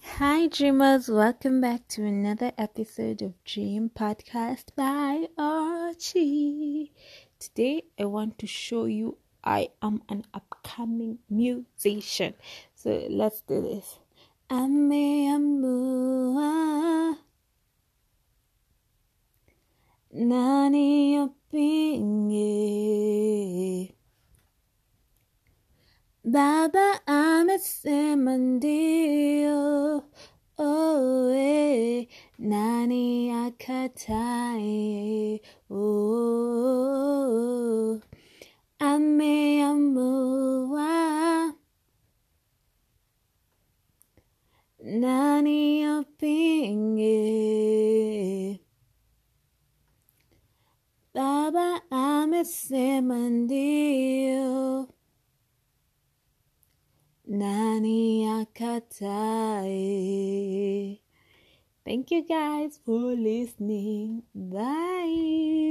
Hi, dreamers. Welcome back to another episode of Dream Podcast by Archie. Today, I want to show you I am an upcoming musician. So, let's do this. Ameamua Nani opinge Baba amesema ndio oe nani akatae oh, ameamua nani opinge? Baba amesema ndio nani akatae Thank you guys for listening. Bye.